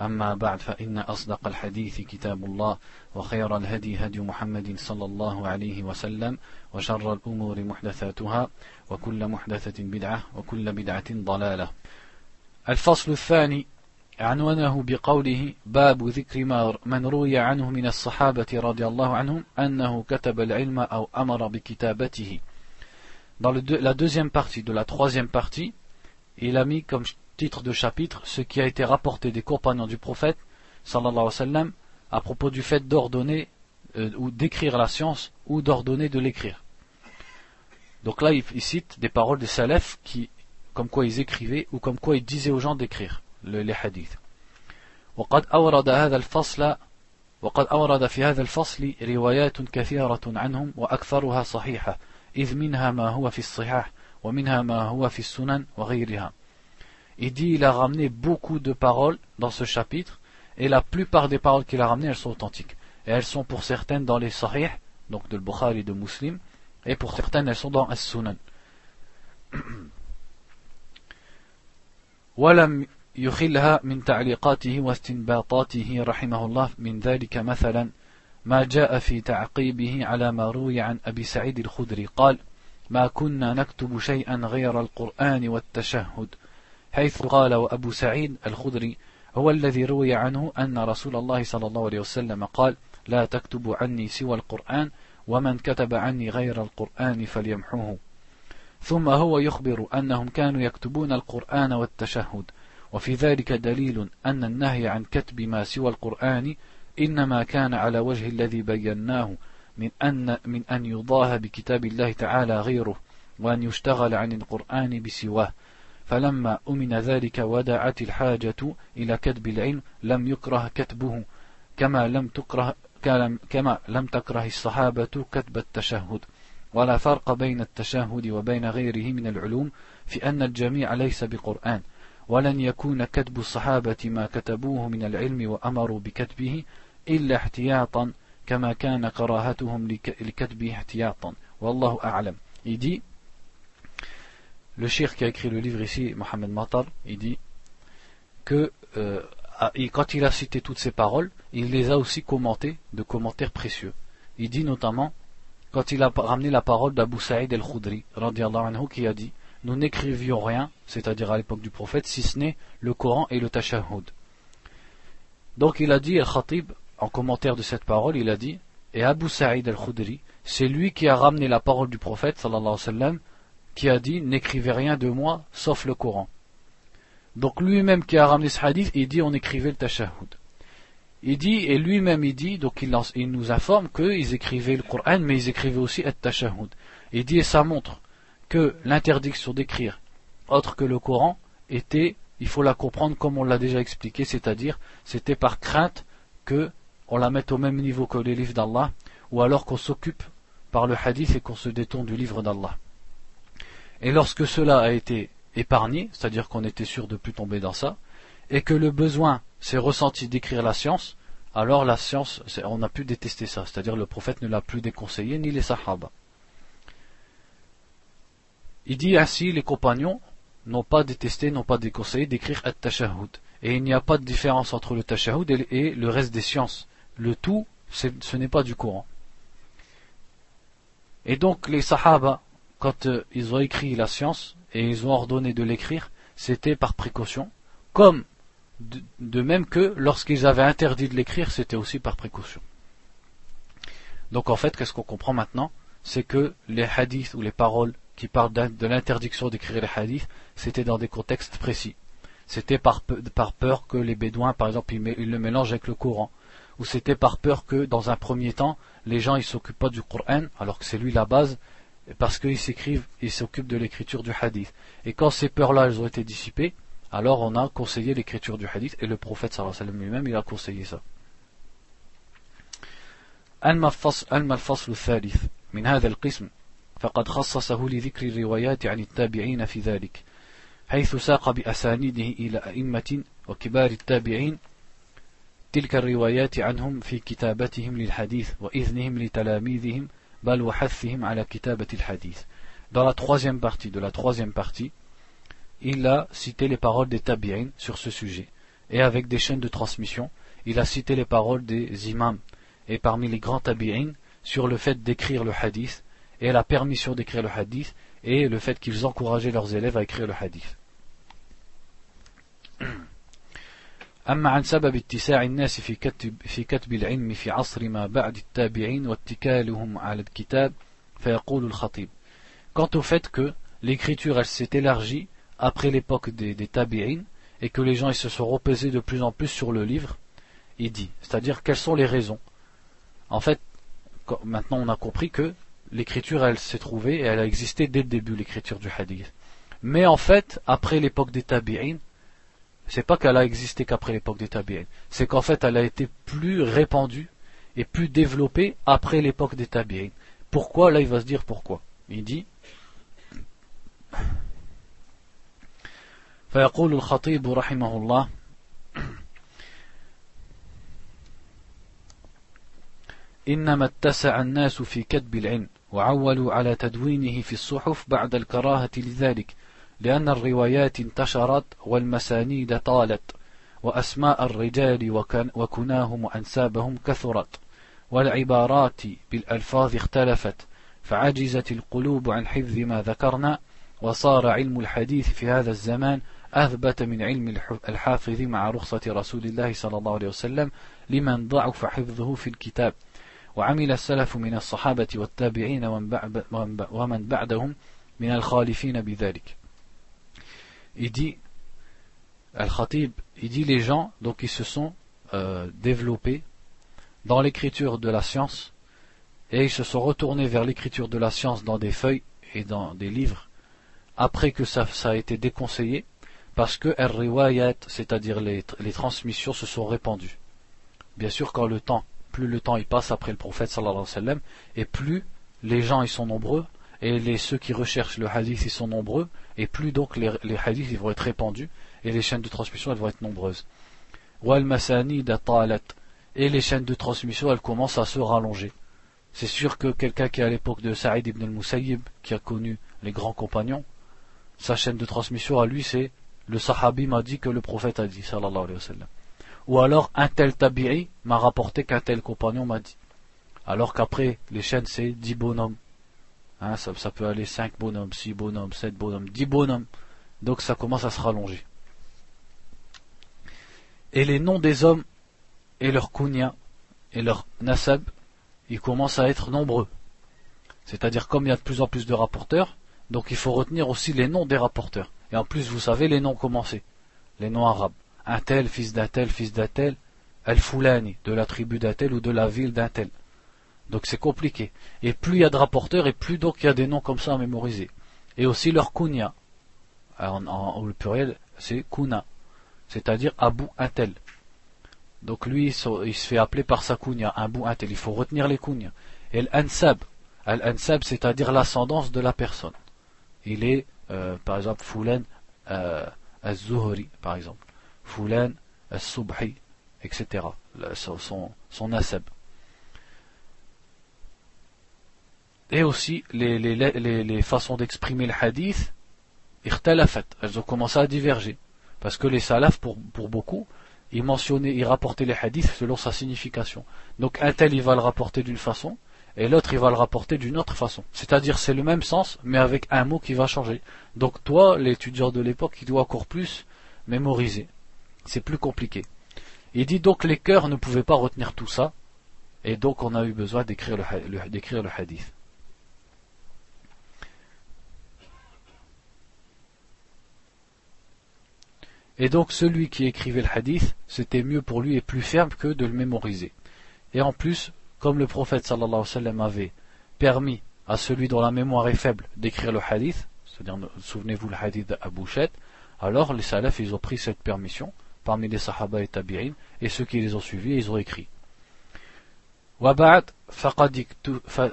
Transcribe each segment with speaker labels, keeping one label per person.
Speaker 1: أما بعد فإن أصدق الحديث كتاب الله وخير الهدي هدي محمد صلى الله عليه وسلم وشر الأمور محدثاتها وكل محدثة بدعة وكل بدعة ضلالة. الفصل الثاني عنوانه بقوله باب ذكر ما من روي عنه من الصحابة رضي الله عنهم أنه كتب العلم أو أمر بكتابته. Dans le deux, la deuxième partie de la troisième partie, il a mis comme titre de chapitre ce qui a été rapporté des compagnons du prophète sallallahu alayhi wa sallam à propos du fait d'ordonner euh, ou d'écrire la science ou d'ordonner de l'écrire. Donc là, il, il, cite des paroles des salafs qui, comme quoi ils écrivaient ou comme quoi ils disaient aux gens d'écrire les hadiths. وقد أورد هذا الفصل وقد أورد في هذا الفصل روايات كثيرة عنهم وأكثرها صحيحة إذ منها ما هو في الصحاح ومنها ما هو في السنن وغيرها Il dit il a ramené beaucoup de paroles dans ce chapitre et la plupart des paroles qu'il a ramenées elles sont authentiques et elles sont pour certaines dans les sahih donc de Bukhari et de Muslim et pour certaines elles sont dans As-Sunan ولم يخلها من تعليقاته واستنباطاته رحمه الله من ذلك مثلا ما جاء في تعقيبه على ما روي عن أبي سعيد الخدري قال ما كنا نكتب شيئا غير القرآن والتشهد حيث قال وأبو سعيد الخدري هو الذي روي عنه أن رسول الله صلى الله عليه وسلم قال لا تكتبوا عني سوى القرآن ومن كتب عني غير القرآن فليمحوه. ثم هو يخبر أنهم كانوا يكتبون القرآن والتشهد وفي ذلك دليل أن النهي عن كتب ما سوى القرآن إنما كان على وجه الذي بيناه من أن من أن يضاه بكتاب الله تعالى غيره وأن يشتغل عن القرآن بسواه. فلما أمن ذلك ودعت الحاجة إلى كتب العلم لم يكره كتبه كما لم تكره كما لم تكره الصحابة كتب التشهد. ولا فرق بين التشهد وبين غيره من العلوم في أن الجميع ليس بقرآن. ولن يكون كتب الصحابة ما كتبوه من العلم وأمروا بكتبه إلا احتياطا كما كان كراهتهم لكتبه احتياطا. والله أعلم. Dit le shir qui a écrit le livre ici, Mohamed Matar, il dit que euh, quand il a cité toutes ces paroles, il les a aussi commentées de commentaires précieux. Il dit notamment, quand il a ramené la parole d'Abu Saïd el-Khudri, qui a dit Nous n'écrivions rien, c'est-à-dire à, l'époque du prophète, si ce n'est le Coran et le Tashahhud. Donc il a dit, Al-Khatib, en commentaire de cette parole, il a dit Et Abu Saïd el-Khudri, c'est lui qui a ramené la parole du prophète, sallallahu alayhi wa sallam, qui a dit n'écrivez rien de moi sauf le Coran. Donc lui-même qui a ramené ce hadith, il dit on écrivait le tashahhud. Il dit, et lui-même il dit, donc il, nous informe qu'ils écrivaient le Coran, mais ils écrivaient aussi le tashahhud. Il dit, et ça montre que l'interdiction d'écrire autre que le Coran était, il faut la comprendre comme on l'a déjà expliqué, c'est-à-dire, c'était par crainte que on la mette au même niveau que les livres d'Allah, ou alors qu'on s'occupe par le hadith et qu'on se détourne du livre d'Allah. Et lorsque cela a été épargné, c'est-à-dire qu'on était sûr de plus tomber dans ça, et que le besoin s'est ressenti d'écrire la science, alors la science, on a pu détester ça, c'est-à-dire le prophète ne l'a plus déconseillé, ni les sahaba. Il dit ainsi, les compagnons n'ont pas détesté, n'ont pas déconseillé d'écrire at-tashahhud. Et il n'y a pas de différence entre le tashahhud et le reste des sciences. Le tout, ce n'est pas du Coran. Et donc les sahaba, quand euh, ils ont écrit la science et ils ont ordonné de l'écrire, c'était par précaution, comme de, même que lorsqu'ils avaient interdit de l'écrire, c'était aussi par précaution. Donc en fait, qu'est-ce qu'on comprend maintenant? C'est que les hadiths ou les paroles qui parlent de l'interdiction d'écrire les hadiths, c'était dans des contextes précis. C'était par, peur que les bédouins, par exemple, ils, le mélangent avec le Coran. Ou c'était par peur que, dans un premier temps, les gens ils s'occupent pas du Coran, alors que c'est lui la base, parce qu'ils s'écrivent, ils s'occupent de l'écriture du hadith. Et quand ces peurs-là, elles ont été dissipées, alors on a conseillé l'écriture du hadith, et le prophète sallallahu alayhi wa sallam lui-même, il a conseillé ça. أما الفصل الثالث من هذا القسم فقد خصصه لذكر الروايات عن التابعين في ذلك حيث ساق بأسانيده إلى أئمة وكبار التابعين تلك الروايات عنهم في كتابتهم للحديث وإذنهم لتلاميذهم dans la troisième partie de la troisième partie, il a cité les paroles des tabi'in sur ce sujet. Et avec des chaînes de transmission, il a cité les paroles des imams et parmi les grands tabi'in sur le fait d'écrire le hadith et la permission d'écrire le hadith et le fait qu'ils encourageaient leurs élèves à écrire le hadith. أما عن سبب اتساع الناس في كتب, في كتب العلم في عصر ما بعد التابعين واتكالهم على الكتاب فيقول الخطيب Quant au fait que l'écriture elle s'est élargie après l'époque des, des tabi'in et que les gens ils se sont reposés de plus en plus sur le livre, il dit, c'est-à-dire quelles sont les raisons. En fait, maintenant on a compris que l'écriture, elle s'est trouvée et elle a existé dès le début, l'écriture du hadith. Mais en fait, après l'époque des tabi'in, c'est pas qu'elle a existé qu'après l'époque des tabi'in, c'est qu'en fait elle a été plus répandue et plus développée après l'époque des tabi'in. Pourquoi Là il va se dire pourquoi. Il dit فيقول الخطيب رحمه الله إنما اتسع الناس في كتب العلم وعولوا على تدوينه في الصحف بعد الكراهة لذلك لأن الروايات انتشرت والمسانيد طالت وأسماء الرجال وكناهم وأنسابهم كثرت والعبارات بالألفاظ اختلفت فعجزت القلوب عن حفظ ما ذكرنا وصار علم الحديث في هذا الزمان أثبت من علم الحافظ مع رخصة رسول الله صلى الله عليه وسلم لمن ضعف حفظه في الكتاب. وعمل السلف من الصحابة والتابعين ومن بعدهم من الخالفين بذلك. Il dit Al-Khatib, il dit les gens donc ils se sont euh, développés dans l'écriture de la science et ils se sont retournés vers l'écriture de la science dans des feuilles et dans des livres après que ça, a été déconseillé parce que riwayat c'est-à-dire les, les transmissions se sont répandues. Bien sûr quand le temps plus le temps il passe après le prophète sallallahu alayhi wa sallam, et plus les gens ils sont nombreux, et les, ceux qui recherchent le hadith ils sont nombreux, et plus donc les, hadiths ils vont être répandus, et les chaînes de transmission elles vont être nombreuses. Et les chaînes de transmission elles commencent à se rallonger. C'est sûr que quelqu'un qui est à l'époque de Saïd ibn al-Musayyib, qui a connu les grands compagnons, sa chaîne de transmission à lui c'est le sahabi m'a dit que le prophète a dit, sallallahu alayhi wa sallam ou alors un tel tabi'i m'a rapporté qu'un tel compagnon m'a dit. Alors qu'après, les chaînes, c'est 10 bonhommes. Hein, ça, peut aller 5 bonhommes, 6 bonhommes, 7 bonhommes, 10 bonhommes. Donc ça commence à se rallonger. Et les noms des hommes et leur kunya et leur nasab, ils commencent à être nombreux. C'est-à-dire comme il y a de plus en plus de rapporteurs, donc il faut retenir aussi les noms des rapporteurs. Et en plus, vous savez les noms commencés, les noms arabes un tel, fils d'un tel, fils d'un tel, Al-Foulani, de la tribu d'un tel ou de la ville d'un tel. Donc c'est compliqué. Et plus il y a de rapporteurs, et plus donc il y a des noms comme ça à mémoriser. Et aussi leur kunya. En, pluriel, c'est kuna. C'est-à-dire Abu un tel. Donc lui, il se fait appeler par sa kunya, Abu un tel. Il faut retenir les kunya. Et l'ansab. Al-ansab, c'est-à-dire l'ascendance de la personne. Il est, euh, par exemple, Foulan euh, par exemple. Foulan, Subhi, etc. Son, son. Et aussi, les, les, les, les façons d'exprimer le hadith, elles ont commencé à diverger. Parce que les salafs, pour, pour beaucoup, ils mentionnaient, ils rapportaient les hadiths selon sa signification. Donc un tel, il va le rapporter d'une façon, et l'autre, il va le rapporter d'une autre façon. C'est-à-dire, c'est le même sens, mais avec un mot qui va changer. Donc toi, l'étudiant de l'époque, il doit encore plus mémoriser c'est plus compliqué. Il dit donc les cœurs ne pouvaient pas retenir tout ça, Et donc on a eu besoin d'écrire le, d'écrire le hadith. Et donc celui qui écrivait le hadith, c'était mieux pour lui et plus ferme que de le mémoriser. Et en plus, comme le prophète sallallahu alayhi wa sallam avait permis à celui dont la mémoire est faible d'écrire le hadith, c'est-à-dire, souvenez-vous le hadith d'Abu Shet, alors les salafs, ils ont pris cette permission parmi les sahaba et tabi'in, et ceux qui les ont suivis, ils ont écrit. وبعد فقد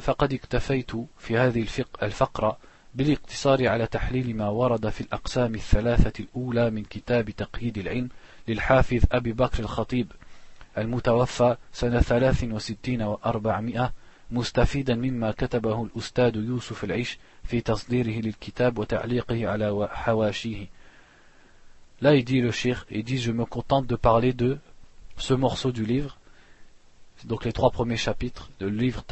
Speaker 1: فقد اكتفيت في هذه الفقرة بالاقتصار على تحليل ما ورد في الأقسام الثلاثة الأولى من كتاب تقييد العلم للحافظ أبي بكر الخطيب المتوفى سنة ثلاث وستين وأربعمائة مستفيدا مما كتبه الأستاذ يوسف العيش في تصديره للكتاب وتعليقه على حواشيه. Là, il dit le shir, il dit Je me contente de parler de ce morceau du livre, donc les trois premiers chapitres du livre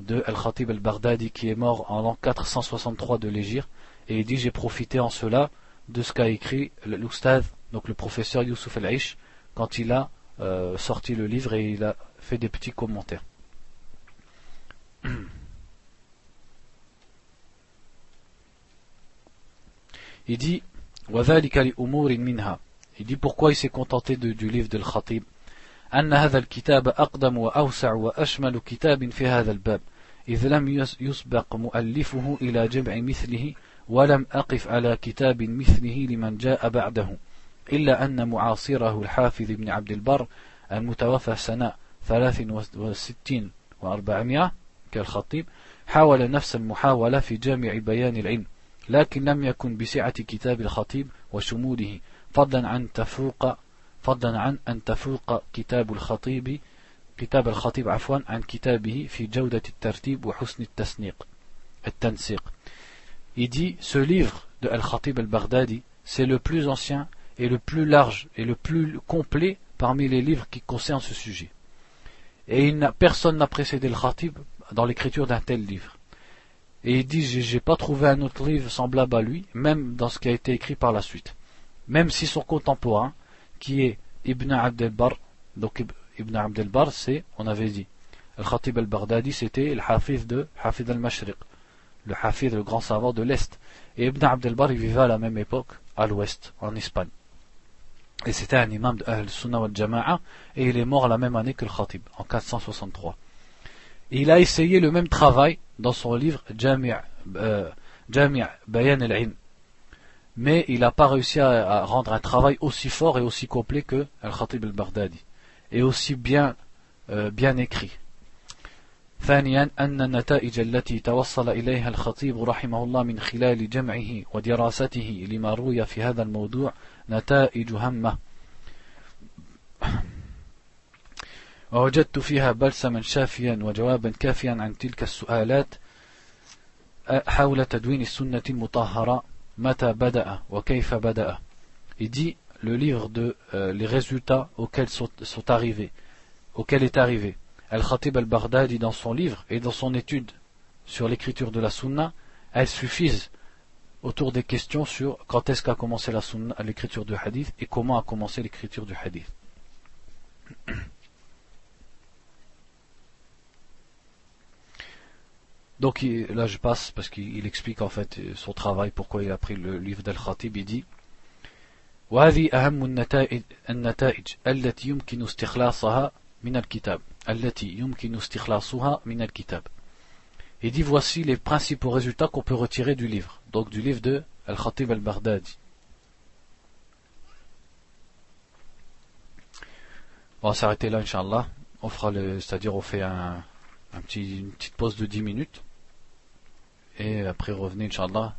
Speaker 1: de Al-Khatib al-Baghdadi qui est mort en l'an 463 de l'Égypte et il dit j'ai profité en cela de ce qu'a écrit l'Oustad, donc le professeur Youssouf al-Aish, quand il a euh, sorti le livre et il a fait des petits commentaires. Il dit, il dit pourquoi il s'est contenté du livre de Al أن هذا الكتاب أقدم وأوسع وأشمل كتاب في هذا الباب إذ لم يسبق مؤلفه إلى جمع مثله ولم أقف على كتاب مثله لمن جاء بعده إلا أن معاصره الحافظ بن عبد البر المتوفى سنة ثلاث وستين وأربعمائة كالخطيب حاول نفس المحاولة في جامع بيان العلم لكن لم يكن بسعة كتاب الخطيب وشموله فضلا عن تفوق فضلا عن أن تفوق كتاب الخطيب كتاب الخطيب عفوا عن كتابه في جودة الترتيب وحسن التسنيق التنسيق Il dit, ce livre de Al-Khatib al-Baghdadi, c'est le plus ancien et le plus large et le plus complet parmi les livres qui concernent ce sujet. Et il personne n'a précédé le Khatib dans l'écriture d'un tel livre. Et il dit, j'ai pas trouvé un autre livre semblable à lui, même dans ce qui a été écrit par la suite. Même si son contemporain, qui est Ibn Abd al-Bar, donc Ibn Abd al-Bar, c'est, on avait dit, Al-Khatib al-Baghdadi, c'était le Hafiz de Hafiz al-Mashriq, le Hafiz, le grand savant de l'Est. Et Ibn Abd al-Bar, il vivait à la même époque, à l'Ouest, en Espagne. Et c'était un imam de Al-Sunnah wal-Jama'a, et il est mort la même année que le Khatib, en 463 il a essayé le même travail dans son livre Jami' euh, Bayan al-Ilm. Mais il n'a pas réussi à, rendre un travail aussi fort et aussi complet que Al-Khatib al-Baghdadi. Et aussi bien, euh, bien écrit. ثانيا أن النتائج التي توصل إليها الخطيب رحمه الله من خلال جمعه ودراسته لما روي في هذا الموضوع نتائج هامة ووجدت فيها بلسما شافيا وجوابا كافيا عن تلك السؤالات حول تدوين السنة المطهرة Mata Bada'a Wakaifa Bada'a. Il dit le livre de euh, les résultats auxquels sont, arrivés, auxquels est arrivé. Al-Khatib al-Baghdadi dans son livre et dans son étude sur l'écriture de la Sunna, elles suffisent autour des questions sur quand est-ce qu'a commencé la Sunna, l'écriture du hadith et comment a commencé l'écriture du hadith. Donc là je passe parce qu'il explique en fait son travail, pourquoi il a pris le livre d'Al-Khatib, il dit وهذه أهم النتائج, النتائج التي يمكن استخلاصها من الكتاب التي يمكن استخلاصها من الكتاب Il dit voici les principaux résultats qu'on peut retirer du livre, donc du livre de Al-Khatib al-Baghdadi. On va s'arrêter là, Inch'Allah. On fera le, c'est-à-dire on fait un, un petit, une petite pause de 10 minutes. Et après revenez, Inch'Allah,